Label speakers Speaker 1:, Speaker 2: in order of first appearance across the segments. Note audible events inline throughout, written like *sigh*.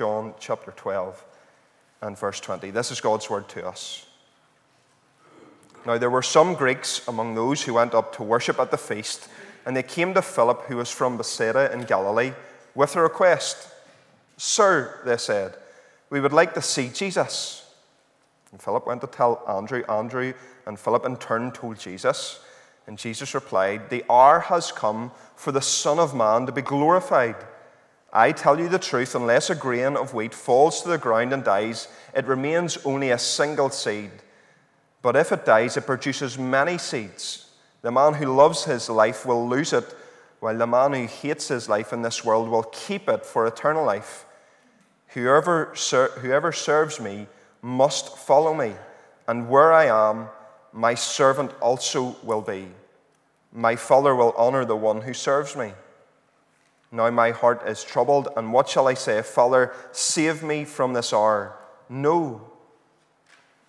Speaker 1: John chapter 12 and verse 20. This is God's word to us. Now, there were some Greeks among those who went up to worship at the feast, and they came to Philip, who was from Bethsaida in Galilee, with a request. Sir, they said, we would like to see Jesus. And Philip went to tell Andrew. Andrew and Philip in turn told Jesus. And Jesus replied, The hour has come for the Son of Man to be glorified. I tell you the truth, unless a grain of wheat falls to the ground and dies, it remains only a single seed. But if it dies, it produces many seeds. The man who loves his life will lose it, while the man who hates his life in this world will keep it for eternal life. Whoever, ser- whoever serves me must follow me, and where I am, my servant also will be. My Father will honor the one who serves me. Now my heart is troubled, and what shall I say? Father, save me from this hour. No.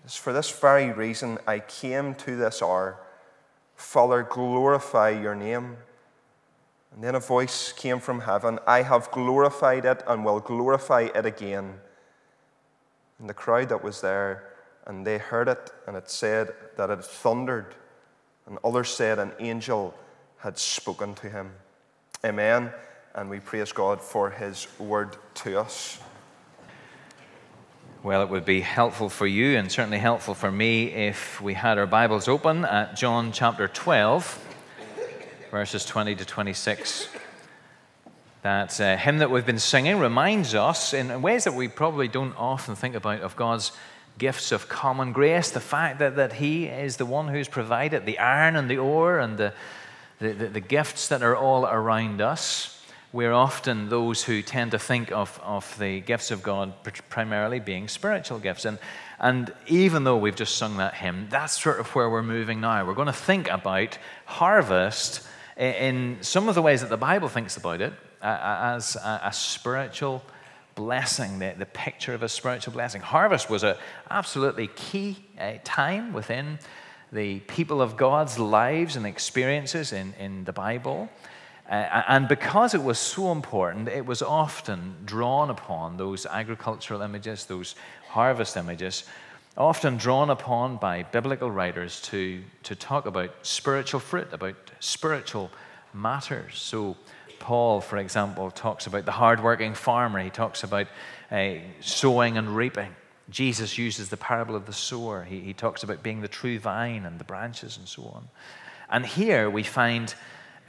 Speaker 1: It's for this very reason I came to this hour. Father, glorify your name. And then a voice came from heaven I have glorified it and will glorify it again. And the crowd that was there, and they heard it, and it said that it thundered. And others said an angel had spoken to him. Amen. And we praise God for his word to us.
Speaker 2: Well, it would be helpful for you and certainly helpful for me if we had our Bibles open at John chapter 12, verses 20 to 26. That uh, hymn that we've been singing reminds us, in ways that we probably don't often think about, of God's gifts of common grace, the fact that, that He is the one who's provided the iron and the ore and the, the, the, the gifts that are all around us we're often those who tend to think of, of the gifts of God primarily being spiritual gifts. And, and even though we've just sung that hymn, that's sort of where we're moving now. We're going to think about harvest in some of the ways that the Bible thinks about it as a, spiritual blessing, the, the picture of a spiritual blessing. Harvest was an absolutely key uh, time within the people of God's lives and experiences in, in the Bible. Uh, and because it was so important, it was often drawn upon those agricultural images, those harvest images, often drawn upon by biblical writers to, to talk about spiritual fruit, about spiritual matters. So, Paul, for example, talks about the hardworking farmer, he talks about uh, sowing and reaping. Jesus uses the parable of the sower. He, he talks about being the true vine and the branches and so on. And here we find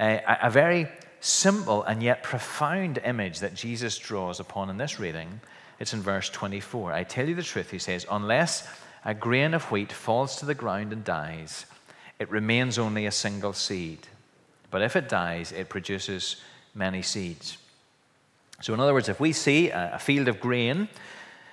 Speaker 2: a, a very simple and yet profound image that Jesus draws upon in this reading. It's in verse 24. I tell you the truth, he says, unless a grain of wheat falls to the ground and dies, it remains only a single seed. But if it dies, it produces many seeds. So, in other words, if we see a field of grain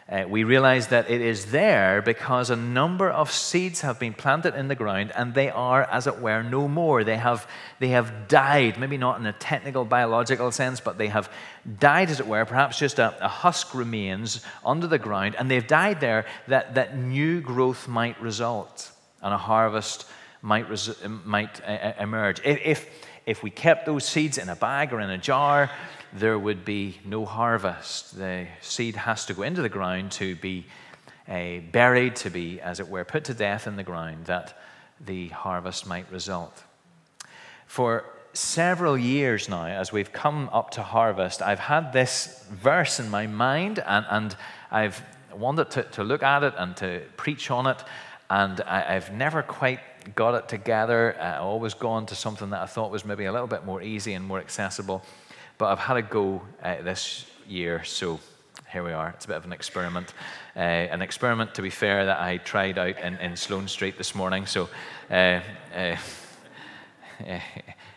Speaker 2: uh, we realize that it is there because a number of seeds have been planted in the ground and they are, as it were, no more. They have, they have died, maybe not in a technical biological sense, but they have died, as it were. Perhaps just a, a husk remains under the ground and they've died there that, that new growth might result and a harvest might, res- might uh, emerge. If, if, if we kept those seeds in a bag or in a jar, there would be no harvest. The seed has to go into the ground to be uh, buried, to be, as it were, put to death in the ground, that the harvest might result. For several years now, as we've come up to harvest, I've had this verse in my mind and, and I've wanted to, to look at it and to preach on it, and I, have never quite got it together. I always gone to something that I thought was maybe a little bit more easy and more accessible. But I've had a go uh, this year, so here we are. It's a bit of an experiment. Uh, an experiment, to be fair, that I tried out in, in Sloan Street this morning. So uh, uh *laughs* if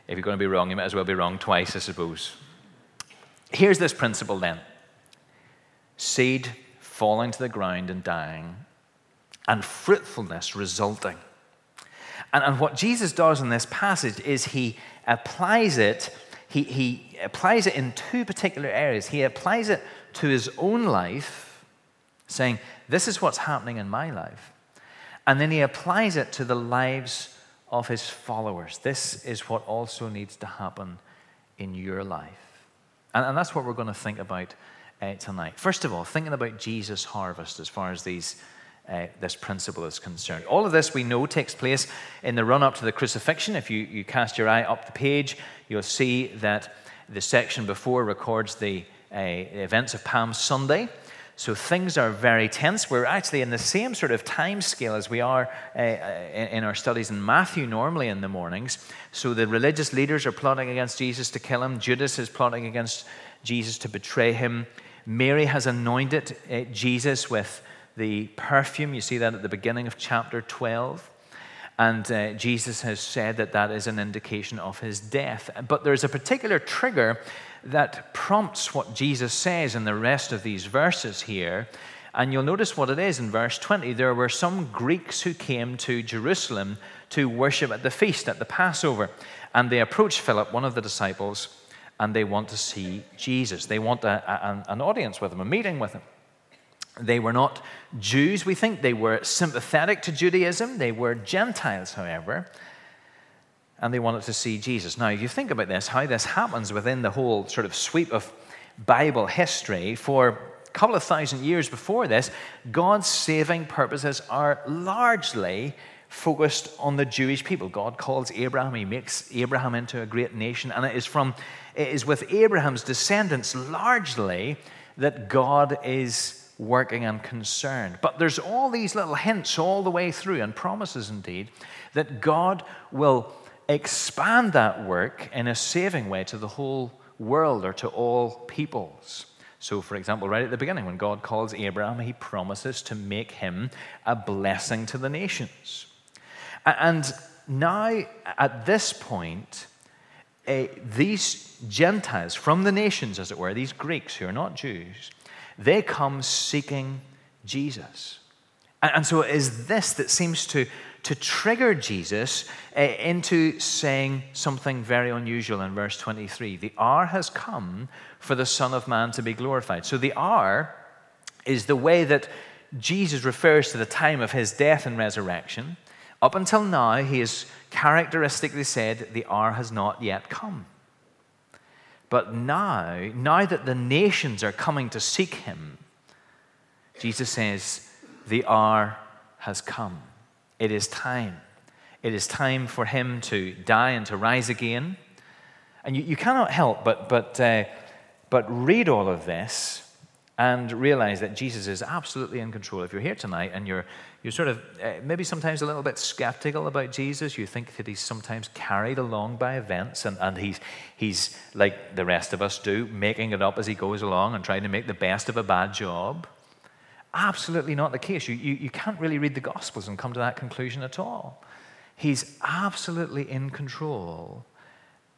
Speaker 2: you're going to be wrong, you might as well be wrong twice, I suppose. Here's this principle then seed falling to the ground and dying, and fruitfulness resulting. And, and what Jesus does in this passage is he applies it he, he applies it in two particular areas. He applies it to his own life, saying, This is what's happening in my life. And then he applies it to the lives of his followers. This is what also needs to happen in your life. And, and that's what we're going to think about uh, tonight. First of all, thinking about Jesus' harvest as far as these. Uh, this principle is concerned. All of this we know takes place in the run up to the crucifixion. If you, you cast your eye up the page, you'll see that the section before records the uh, events of Palm Sunday. So things are very tense. We're actually in the same sort of time scale as we are uh, in our studies in Matthew normally in the mornings. So the religious leaders are plotting against Jesus to kill him. Judas is plotting against Jesus to betray him. Mary has anointed uh, Jesus with the perfume. You see that at the beginning of chapter 12. And uh, Jesus has said that that is an indication of his death. But there's a particular trigger that prompts what Jesus says in the rest of these verses here. And you'll notice what it is in verse 20. There were some Greeks who came to Jerusalem to worship at the feast, at the Passover. And they approach Philip, one of the disciples, and they want to see Jesus. They want a, a, an audience with him, a meeting with him. They were not Jews, we think. They were sympathetic to Judaism. They were Gentiles, however and they wanted to see Jesus. Now, if you think about this, how this happens within the whole sort of sweep of Bible history, for a couple of thousand years before this, God's saving purposes are largely focused on the Jewish people. God calls Abraham, he makes Abraham into a great nation, and it is from it is with Abraham's descendants largely that God is working and concerned. But there's all these little hints all the way through, and promises indeed, that God will expand that work in a saving way to the whole world or to all peoples. So, for example, right at the beginning, when God calls Abraham, he promises to make him a blessing to the nations. And now, at this point, uh, these Gentiles from the nations, as it were, these Greeks who are not Jews, they come seeking Jesus. And, so it is this that seems to to trigger Jesus uh, into saying something very unusual in verse 23. The hour has come for the Son of Man to be glorified. So the hour is the way that Jesus refers to the time of his death and resurrection. Up until now, he has characteristically said, The hour has not yet come. But now, now that the nations are coming to seek him, Jesus says, The hour has come. It is time. It is time for him to die and to rise again. And you, you cannot help but, but, uh, but read all of this and realize that Jesus is absolutely in control. If you're here tonight and you're, you're sort of uh, maybe sometimes a little bit skeptical about Jesus, you think that he's sometimes carried along by events and, and he's, he's, like the rest of us do, making it up as he goes along and trying to make the best of a bad job. Absolutely not the case. You, you, you can't really read the Gospels and come to that conclusion at all. He's absolutely in control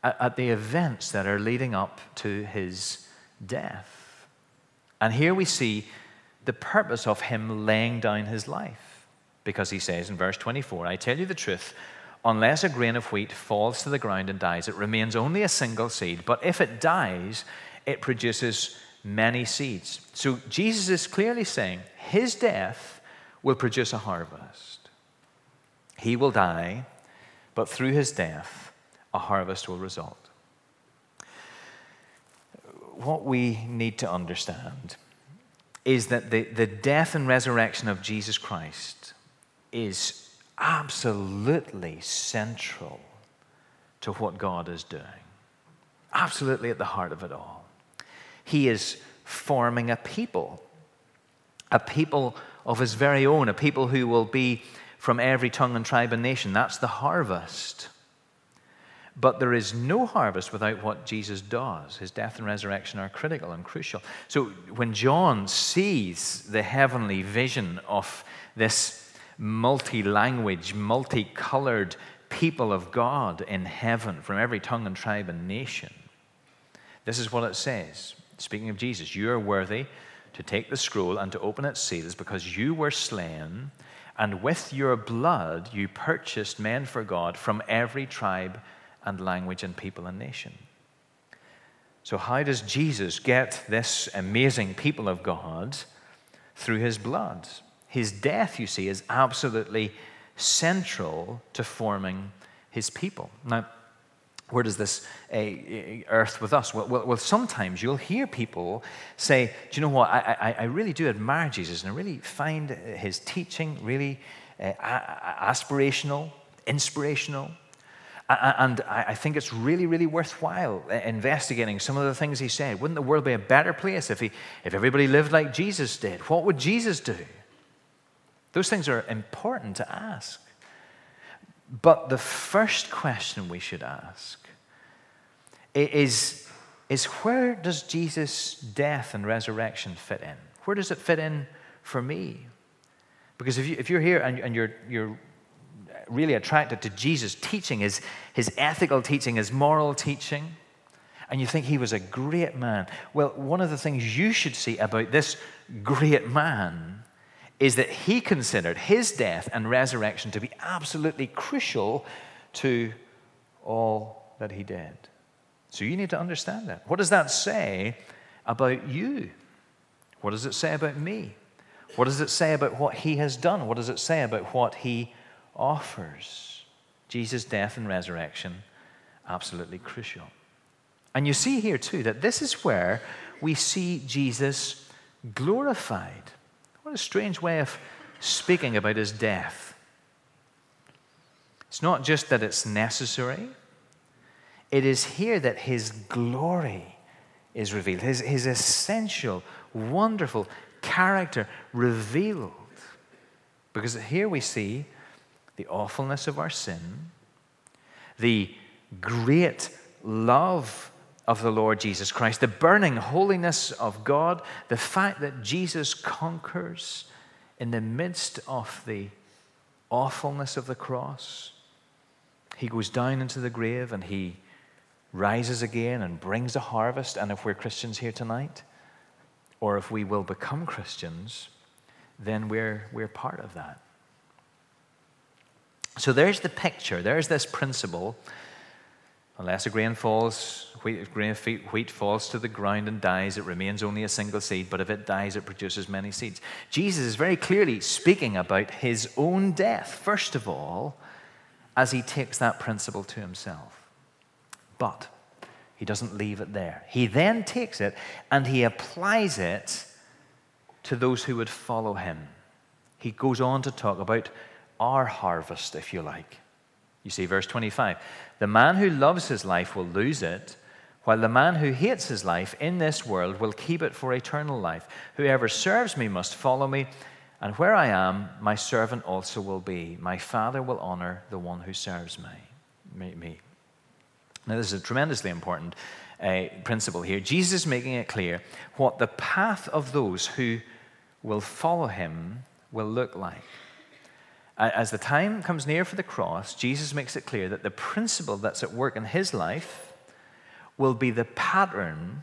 Speaker 2: at, at the events that are leading up to his death. And here we see the purpose of him laying down his life. Because he says in verse 24, I tell you the truth, unless a grain of wheat falls to the ground and dies, it remains only a single seed. But if it dies, it produces many seeds. So Jesus is clearly saying his death will produce a harvest. He will die, but through his death, a harvest will result. What we need to understand is that the, the death and resurrection of Jesus Christ is absolutely central to what God is doing, absolutely at the heart of it all. He is forming a people, a people of his very own, a people who will be from every tongue and tribe and nation. That's the harvest. But there is no harvest without what Jesus does. His death and resurrection are critical and crucial. So when John sees the heavenly vision of this multi language, multicolored people of God in heaven from every tongue and tribe and nation, this is what it says speaking of Jesus, you are worthy to take the scroll and to open its seals because you were slain, and with your blood you purchased men for God from every tribe and language and people and nation. So, how does Jesus get this amazing people of God? Through his blood. His death, you see, is absolutely central to forming his people. Now, where does this uh, earth with us? Well, well, well, sometimes you'll hear people say, Do you know what? I, I, I really do admire Jesus and I really find his teaching really uh, aspirational, inspirational. And I think it's really, really worthwhile uh, investigating some of the things he said. Wouldn't the world be a better place if, he, if everybody lived like Jesus did? What would Jesus do? Those things are important to ask. But the first question we should ask is, is where does Jesus' death and resurrection fit in? Where does it fit in for me? Because if, you, if you're here and, and you're, you're really attracted to Jesus' teaching, his, his ethical teaching, his moral teaching, and you think he was a great man, well, one of the things you should see about this great man is that he considered his death and resurrection to be absolutely crucial to all that he did. So you need to understand that. What does that say about you? What does it say about me? What does it say about what he has done? What does it say about what he offers? Jesus' death and resurrection, absolutely crucial. And you see here too that this is where we see Jesus glorified. What a strange way of speaking about his death. It's not just that it's necessary, it is here that his glory is revealed, his, his essential, wonderful character revealed. Because here we see the awfulness of our sin, the great love of the Lord Jesus Christ, the burning holiness of God, the fact that Jesus conquers in the midst of the awfulness of the cross. He goes down into the grave and he rises again and brings a harvest. And if we're Christians here tonight, or if we will become Christians, then we're, we're part of that. So there's the picture, there's this principle Unless a grain falls, wheat, grain wheat falls to the ground and dies, it remains only a single seed, but if it dies, it produces many seeds. Jesus is very clearly speaking about his own death, first of all, as he takes that principle to himself. But he doesn't leave it there. He then takes it and he applies it to those who would follow him. He goes on to talk about our harvest, if you like. You see, verse 25 the man who loves his life will lose it, while the man who hates his life in this world will keep it for eternal life. Whoever serves me must follow me, and where I am, my servant also will be. My Father will honor the one who serves me. me. Now, this is a tremendously important uh, principle here. Jesus is making it clear what the path of those who will follow him will look like. As the time comes near for the cross, Jesus makes it clear that the principle that's at work in his life will be the pattern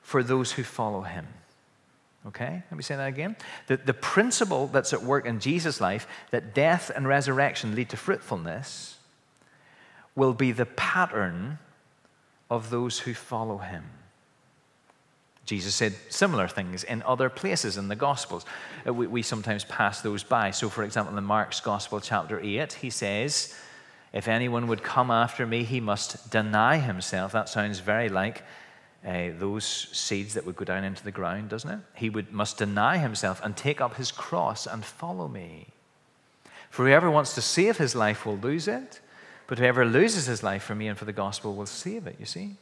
Speaker 2: for those who follow him. Okay? Let me say that again. The, the principle that's at work in Jesus' life, that death and resurrection lead to fruitfulness, will be the pattern of those who follow him. Jesus said similar things in other places in the Gospels. Uh, we, we, sometimes pass those by. So, for example, in Mark's Gospel, chapter 8, he says, If anyone would come after me, he must deny himself. That sounds very like uh, those seeds that would go down into the ground, doesn't it? He would, must deny himself and take up his cross and follow me. For whoever wants to save his life will lose it, but whoever loses his life for me and for the gospel will save it, you see?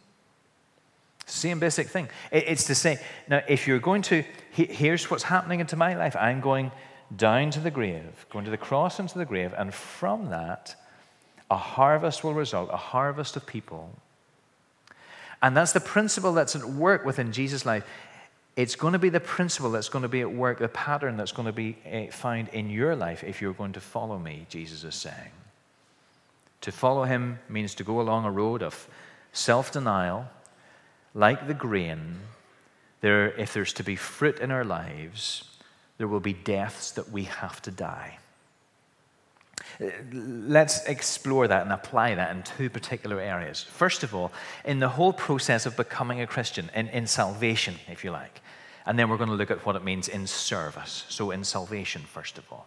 Speaker 2: Same basic thing. It's to say, now, if you're going to, here's what's happening into my life. I'm going down to the grave, going to the cross and to the grave, and from that, a harvest will result, a harvest of people. And that's the principle that's at work within Jesus' life. It's going to be the principle that's going to be at work, the pattern that's going to be eh, found in your life if you're going to follow me, Jesus is saying. To follow him means to go along a road of self denial like the grain, there, if there's to be fruit in our lives, there will be deaths that we have to die. Let's explore that and apply that in two particular areas. First of all, in the whole process of becoming a Christian, in, in salvation, if you like. And then we're going to look at what it means in service. So, in salvation, first of all.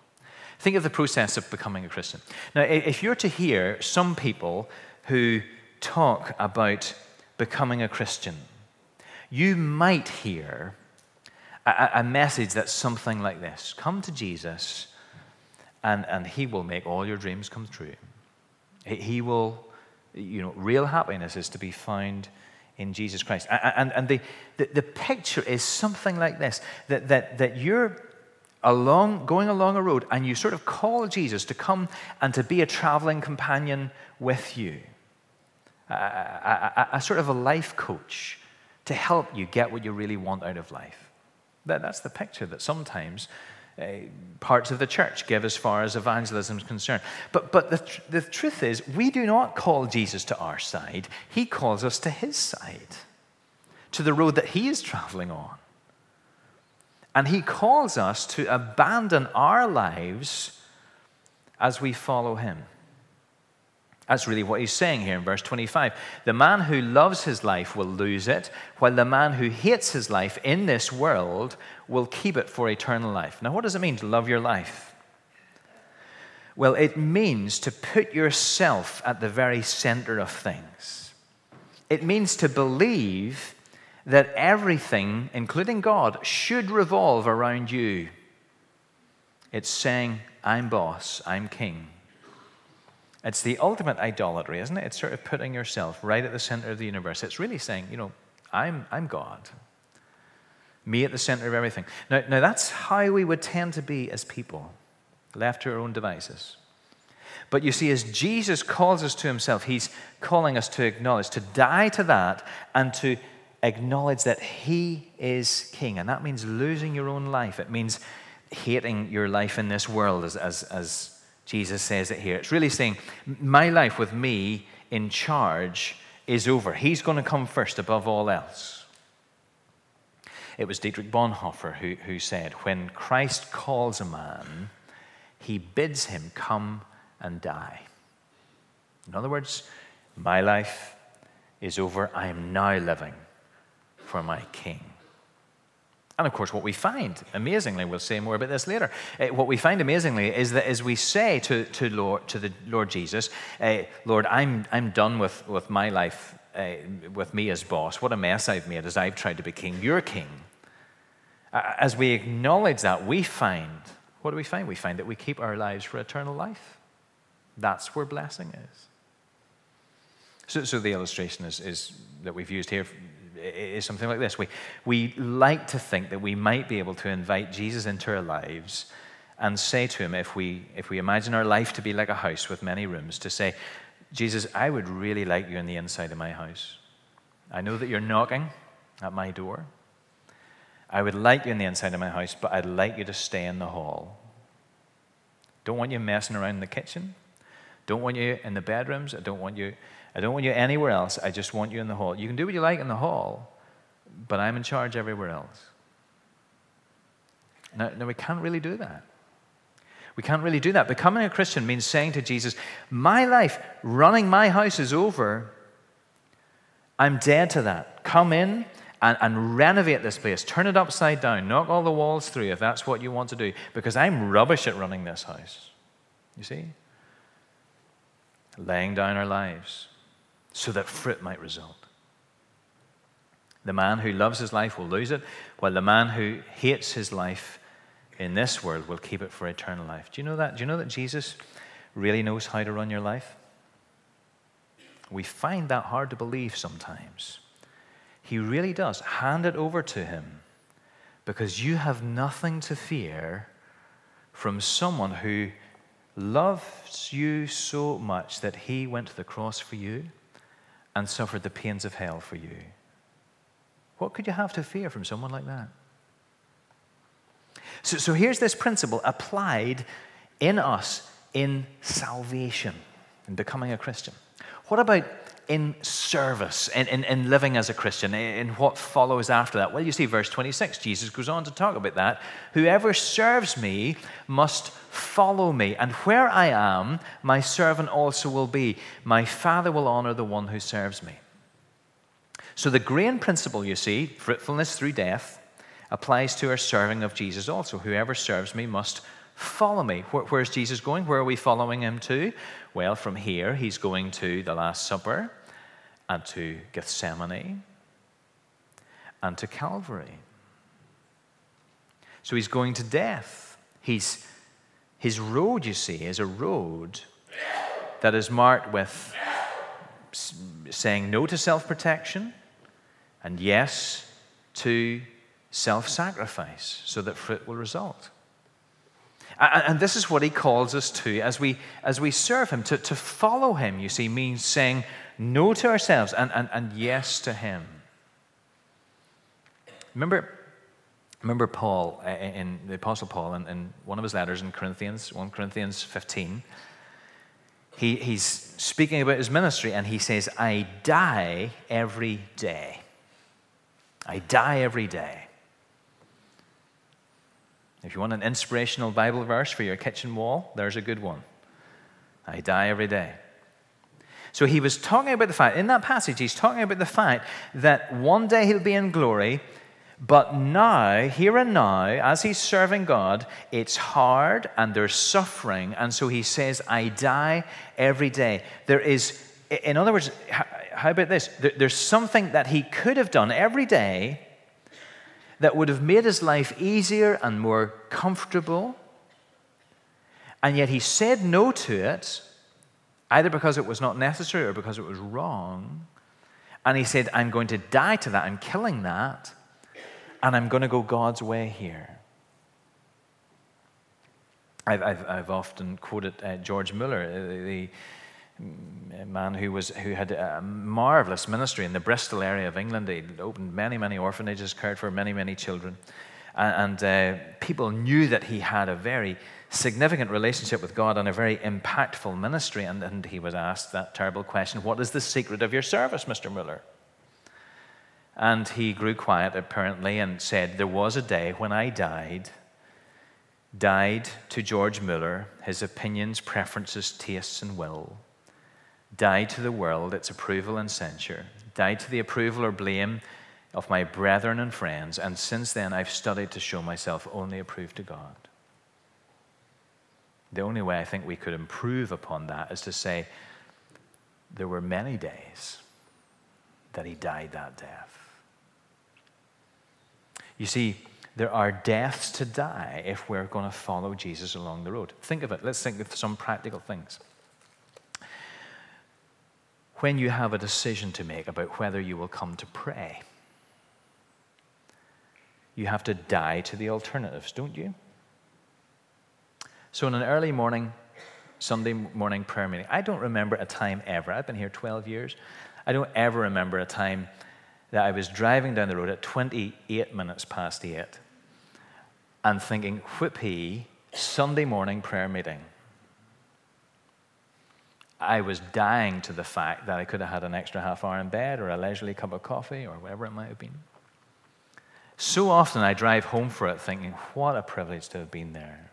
Speaker 2: Think of the process of becoming a Christian. Now, if you're to hear some people who talk about becoming a Christian, you might hear a, a message that's something like this Come to Jesus, and, and He will make all your dreams come true. He, he will, you know, real happiness is to be found in Jesus Christ. And, and, the, the, the, picture is something like this that, that, that you're along, going along a road and you sort of call Jesus to come and to be a traveling companion with you, a, a, a sort of a life coach to help you get what you really want out of life. That, that's the picture that sometimes uh, parts of the church give as far as evangelism is concerned. But, but the, tr- the truth is, we do not call Jesus to our side, He calls us to His side, to the road that He is traveling on. And He calls us to abandon our lives as we follow Him. That's really what he's saying here in verse 25. The man who loves his life will lose it, while the man who hates his life in this world will keep it for eternal life. Now, what does it mean to love your life? Well, it means to put yourself at the very center of things. It means to believe that everything, including God, should revolve around you. It's saying, I'm boss, I'm king. It's the ultimate idolatry, isn't it? It's sort of putting yourself right at the center of the universe. It's really saying, you know, I'm, I'm God. Me at the center of everything. Now, now, that's how we would tend to be as people, left to our own devices. But you see, as Jesus calls us to himself, he's calling us to acknowledge, to die to that, and to acknowledge that he is king. And that means losing your own life. It means hating your life in this world, as, as, as Jesus says it here. It's really saying, My life with me in charge is over. He's going to come first above all else. It was Dietrich Bonhoeffer who, who said, When Christ calls a man, he bids him come and die. In other words, my life is over. I am now living for my King. And of course, what we find, amazingly, we'll say more about this later, uh, what we find amazingly is that as we say to, to, Lord, to the Lord Jesus, uh, Lord, I'm, I'm done with, with my life, uh, with me as boss. What a mess I've made as I've tried to be king. You're king. as we acknowledge that, we find, what do we find? We find that we keep our lives for eternal life. That's where blessing is. So, so the illustration is, is that we've used here is something like this. We, we like to think that we might be able to invite Jesus into our lives and say to him, if we, if we imagine our life to be like a house with many rooms, to say, Jesus, I would really like you in the inside of my house. I know that you're knocking at my door. I would like you in the inside of my house, but I'd like you to stay in the hall. Don't want you messing around in the kitchen. Don't want you in the bedrooms. I don't want you I don't want you anywhere else. I just want you in the hall. You can do what you like in the hall, but I'm in charge everywhere else. Now, now we can't really do that. We can't really do that. Becoming a Christian means saying to Jesus, My life, running my house is over. I'm dead to that. Come in and, and, renovate this place. Turn it upside down. Knock all the walls through if that's what you want to do, because I'm rubbish at running this house. You see? Laying down our lives so that fruit might result. The man who loves his life will lose it, while the man who hates his life in this world will keep it for eternal life. Do you know that? Do you know that Jesus really knows how to run your life? We find that hard to believe sometimes. He really does. Hand it over to him because you have nothing to fear from someone who loves you so much that he went to the cross for you and suffered the pains of hell for you. What could you have to fear from someone like that? So, so here's this principle applied in us in salvation, in becoming a Christian. What about in service, in, in, in, living as a Christian, in what follows after that? Well, you see, verse 26, Jesus goes on to talk about that. Whoever serves me must follow me, and where I am, my servant also will be. My Father will honor the one who serves me. So, the grain principle, you see, fruitfulness through death, applies to our serving of Jesus also. Whoever serves me must follow me. Where, where's Jesus going? Where are we following him to? Well, from here, he's going to the Last Supper and to Gethsemane and to Calvary. So he's going to death. He's, his road, you see, is a road that is marked with saying no to self protection and yes to self sacrifice so that fruit will result. And this is what he calls us to as we, as we serve him. To, to follow him, you see, means saying no to ourselves and, and, and yes to him. Remember, remember Paul, uh, in the Apostle Paul, in, in one of his letters in Corinthians, 1 Corinthians 15, he, he's speaking about his ministry and he says, I die every day. I die every day. If you want an inspirational Bible verse for your kitchen wall, there's a good one. I die every day. So he was talking about the fact, in that passage, he's talking about the fact that one day he'll be in glory, but now, here and now, as he's serving God, it's hard and there's suffering. And so he says, I die every day. There is, in other words, how about this? There's something that he could have done every day that would have made his life easier and more comfortable. And yet he said no to it, either because it was not necessary or because it was wrong. And he said, I'm going to die to that. I'm killing that and I'm going to go God's way here. I've, I've, I've often quoted uh, George Muller, uh, the, the man who, was, who had a marvelous ministry in the Bristol area of England. He opened many, many orphanages, cared for many, many children. And, and uh, people knew that he had a very significant relationship with God and a very impactful ministry. And, and he was asked that terrible question What is the secret of your service, Mr. Muller? And he grew quiet, apparently, and said, There was a day when I died, died to George Muller, his opinions, preferences, tastes, and will, died to the world, its approval and censure, died to the approval or blame of my brethren and friends, and since then I've studied to show myself only approved to God. The only way I think we could improve upon that is to say, there were many days that he died that death. You see, there are deaths to die if we're going to follow Jesus along the road. Think of it. Let's think of some practical things. When you have a decision to make about whether you will come to pray, you have to die to the alternatives, don't you? So, in an early morning, Sunday morning prayer meeting, I don't remember a time ever, I've been here 12 years, I don't ever remember a time that I was driving down the road at 28 minutes past 8 and thinking, whippy, Sunday morning prayer meeting. I was dying to the fact that I could have had an extra half hour in bed or a leisurely cup of coffee or whatever it might have been. So often I drive home for it thinking, what a privilege to have been there.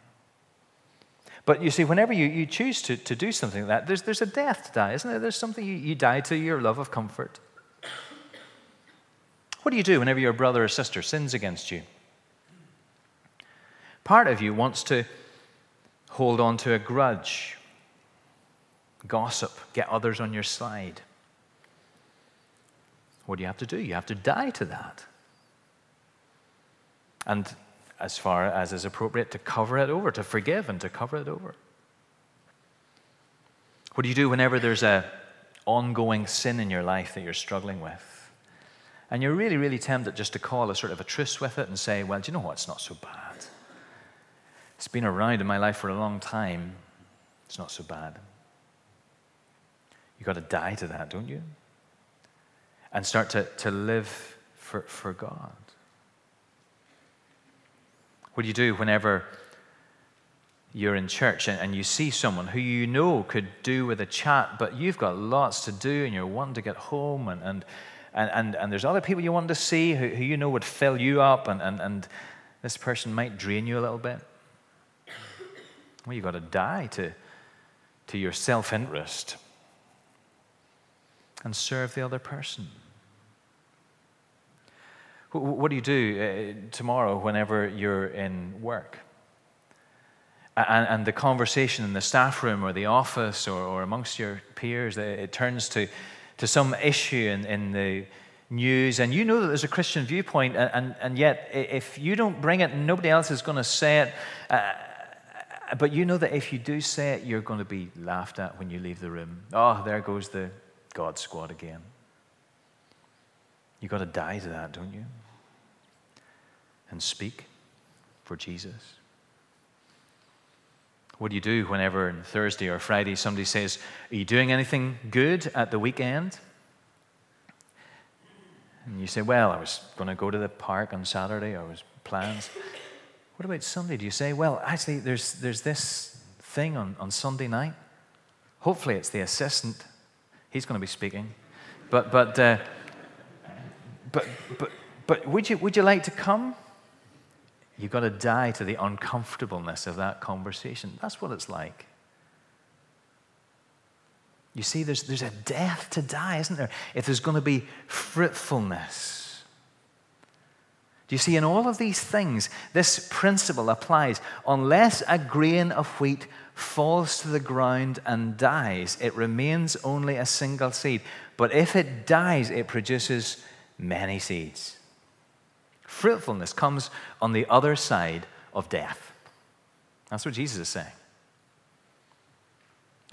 Speaker 2: But you see, whenever you, you choose to, to do something like that, there's, there's a death to die, isn't there? There's something you, you die to your love of comfort. What do you do whenever your brother or sister sins against you? Part of you wants to hold on to a grudge, gossip, get others on your side. What do you have to do? You have to die to that. And as far as is appropriate, to cover it over, to forgive and to cover it over. What do you do whenever there's a ongoing sin in your life that you're struggling with? And you're really, really tempted just to call a sort of a truce with it and say, well, do you know what? It's not so bad. It's been around in my life for a long time. It's not so bad. You've got to die to that, don't you? And start to, to live for, for God. What do you do whenever you're in church and, and you see someone who you know could do with a chat, but you've got lots to do and you're wanting to get home and, and and, and, and there's other people you want to see who, who you know would fill you up, and, and, and this person might drain you a little bit. Well, you've got to die to, to your self interest and serve the other person. What do you do uh, tomorrow whenever you're in work? And, and, the conversation in the staff room or the office or, or amongst your peers, it turns to to some issue in, in the news, and you know that there's a Christian viewpoint, and, and, yet if you don't bring it, nobody else is going to say it. Uh, but you know that if you do say it, you're going to be laughed at when you leave the room. Oh, there goes the God squad again. You've got to die to that, don't you? And speak for Jesus. What do you do whenever on Thursday or Friday somebody says, Are you doing anything good at the weekend? And you say, Well, I was going to go to the park on Saturday, I was plans. *laughs* What about Sunday? Do you say, Well, actually, there's, there's this thing on, on Sunday night? Hopefully, it's the assistant. He's going to be speaking. But, but, uh, but, but, but would, you, would you like to come? You've got to die to the uncomfortableness of that conversation. That's what it's like. You see, there's, there's a death to die, isn't there? If there's going to be fruitfulness. Do you see, in all of these things, this principle applies. Unless a grain of wheat falls to the ground and dies, it remains only a single seed. But if it dies, it produces many seeds. Fruitfulness comes on the other side of death. That's what Jesus is saying.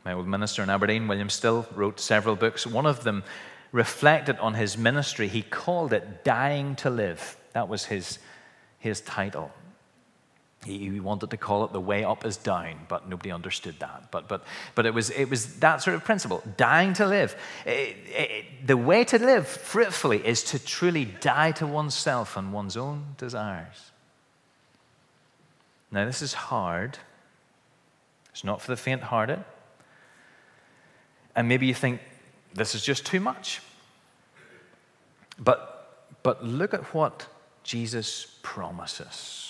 Speaker 2: My old minister in Aberdeen, William Still, wrote several books. One of them reflected on his ministry. He called it Dying to Live. That was his, his title. He wanted to call it the way up is down, but nobody understood that. But, but, but it, was, it was that sort of principle dying to live. It, it, the way to live fruitfully is to truly die to oneself and one's own desires. Now, this is hard. It's not for the faint hearted. And maybe you think this is just too much. But, but look at what Jesus promises.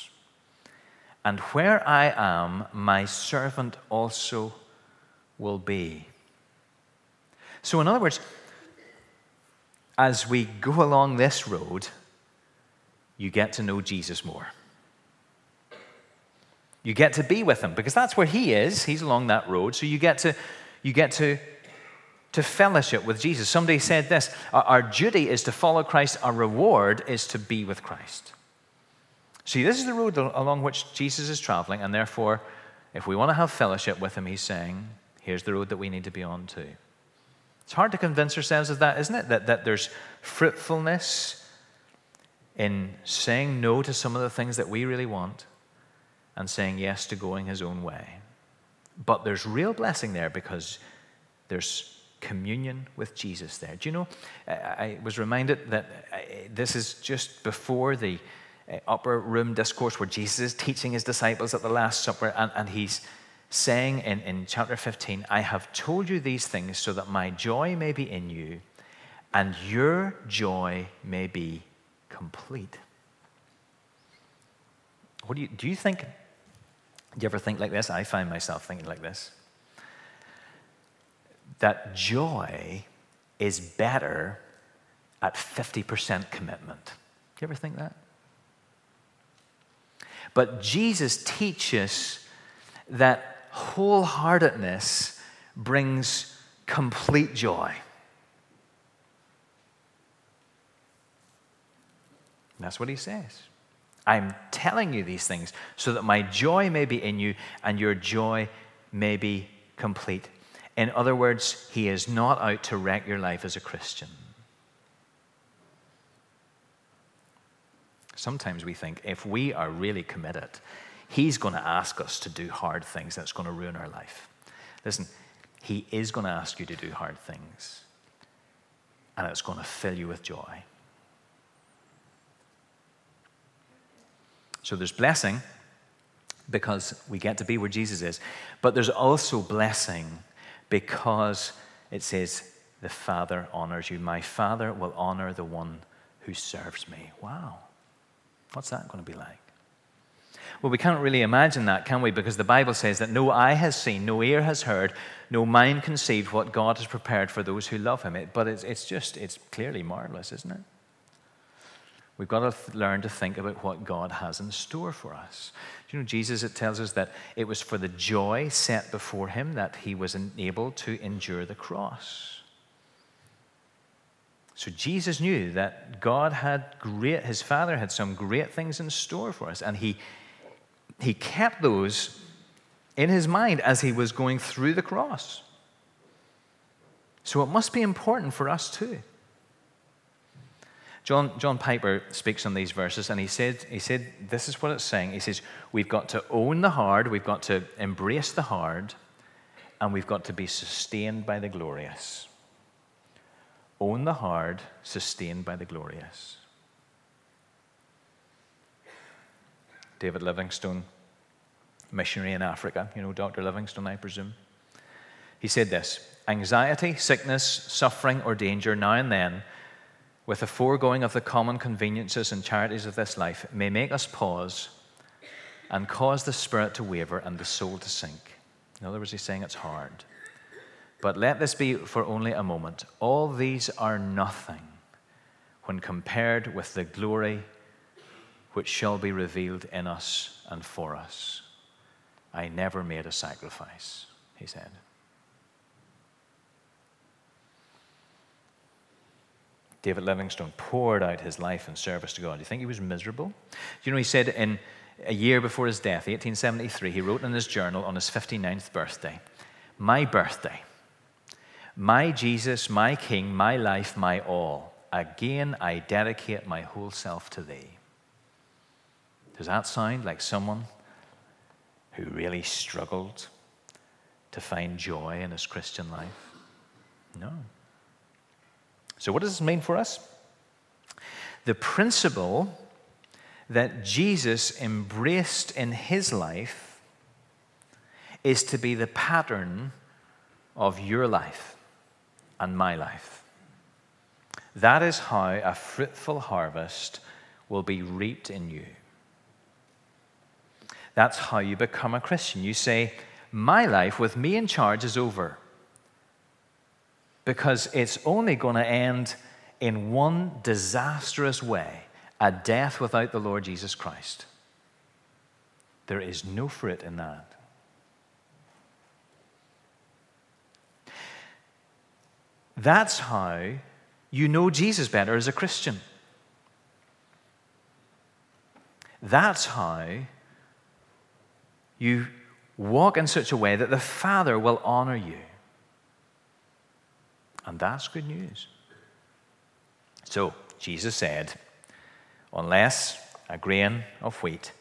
Speaker 2: And where I am, my servant also will be. So, in other words, as we go along this road, you get to know Jesus more. You get to be with him because that's where he is. He's along that road. So you get to, you get to, to fellowship with Jesus. Somebody said this our duty is to follow Christ, our reward is to be with Christ. See, this is the road along which Jesus is traveling, and therefore, if we want to have fellowship with him, he's saying, here's the road that we need to be on too. It's hard to convince ourselves of that, isn't it? That, that there's fruitfulness in saying no to some of the things that we really want and saying yes to going his own way. But there's real blessing there because there's communion with Jesus there. Do you know, I was reminded that this is just before the uh, upper room discourse where Jesus is teaching his disciples at the Last Supper, and, and he's saying in, in chapter 15, I have told you these things so that my joy may be in you and your joy may be complete. What do you, do you think? Do you ever think like this? I find myself thinking like this. That joy is better at 50% commitment. Do you ever think that? But Jesus teaches that wholeheartedness brings complete joy. that's what he says. I'm telling you these things so that my joy may be in you and your joy may be complete. In other words, he is not out to wreck your life as a Christian. Sometimes we think if we are really committed, He's going to ask us to do hard things that's going to ruin our life. Listen, He is going to ask you to do hard things, and it's going to fill you with joy. So there's blessing because we get to be where Jesus is, but there's also blessing because it says, The Father honors you. My Father will honor the one who serves me. Wow. What's that going to be like? Well, we can't really imagine that, can we? Because the Bible says that no eye has seen, no ear has heard, no mind conceived what God has prepared for those who love Him. It, but it's, it's just, it's clearly marvelous, isn't it? We've got to th- learn to think about what God has in store for us. Do you know, Jesus, it tells us that it was for the joy set before Him that He was able to endure the cross. So Jesus knew that God had great, his Father had some great things in store for us, and he, he kept those in his mind as he was going through the cross. So it must be important for us too. John, John Piper speaks on these verses, and he said, he said, This is what it's saying. He says, We've got to own the hard, we've got to embrace the hard, and we've got to be sustained by the glorious. Own the hard, sustained by the glorious. David Livingstone, missionary in Africa, you know Dr. Livingstone, I presume. He said this anxiety, sickness, suffering, or danger now and then with the foregoing of the common conveniences and charities of this life may make us pause and cause the spirit to waver and the soul to sink. In other words, he's saying it's hard. But let this be for only a moment. All these are nothing when compared with the glory which shall be revealed in us and for us. I never made a sacrifice, he said. David Livingstone poured out his life in service to God. Do you think he was miserable? You know, he said in a year before his death, 1873, he wrote in his journal on his 59th birthday, My birthday, my Jesus, my King, my life, my all. Again, I dedicate my whole self to thee. Does that sound like someone who really struggled to find joy in his Christian life? No. So, what does this mean for us? The principle that Jesus embraced in his life is to be the pattern of your life and my life. That is how a fruitful harvest will be reaped in you. That's how you become a Christian. You say, My life with me in charge is over because it's only going to end in one disastrous way a death without the Lord Jesus Christ. There is no fruit in that. That's how you know Jesus better as a Christian. That's how you walk in such a way that the Father will honor you. And that's good news. So, Jesus said, Unless a grain of wheat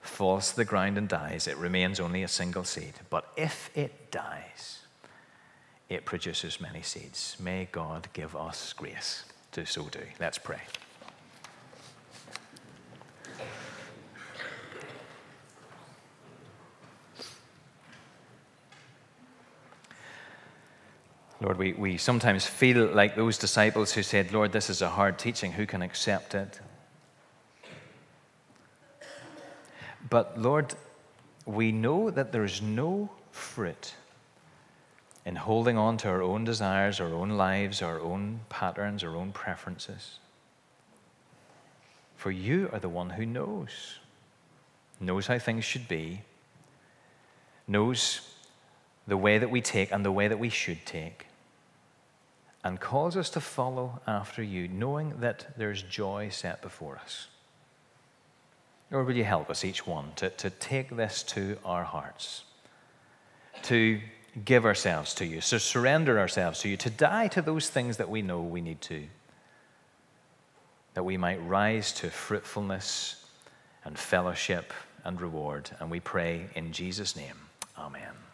Speaker 2: falls to the ground and dies, it remains only a single seed. But if it dies, it produces many seeds. May God give us grace to so do. Let's pray. Lord, we, we sometimes feel like those disciples who said, Lord, this is a hard teaching. Who can accept it? But Lord, we know that there is no fruit in holding on to our own desires, our own lives, our own patterns, our own preferences. For you are the one who knows, knows how things should be, knows the way that we take and the way that we should take, and calls us to follow after you, knowing that there's joy set before us. Lord, will you help us, each one, to, to take this to our hearts, to give ourselves to you, to surrender ourselves to you, to die to those things that we know we need to, that we might rise to fruitfulness and fellowship and reward. And we pray in Jesus' name. Amen.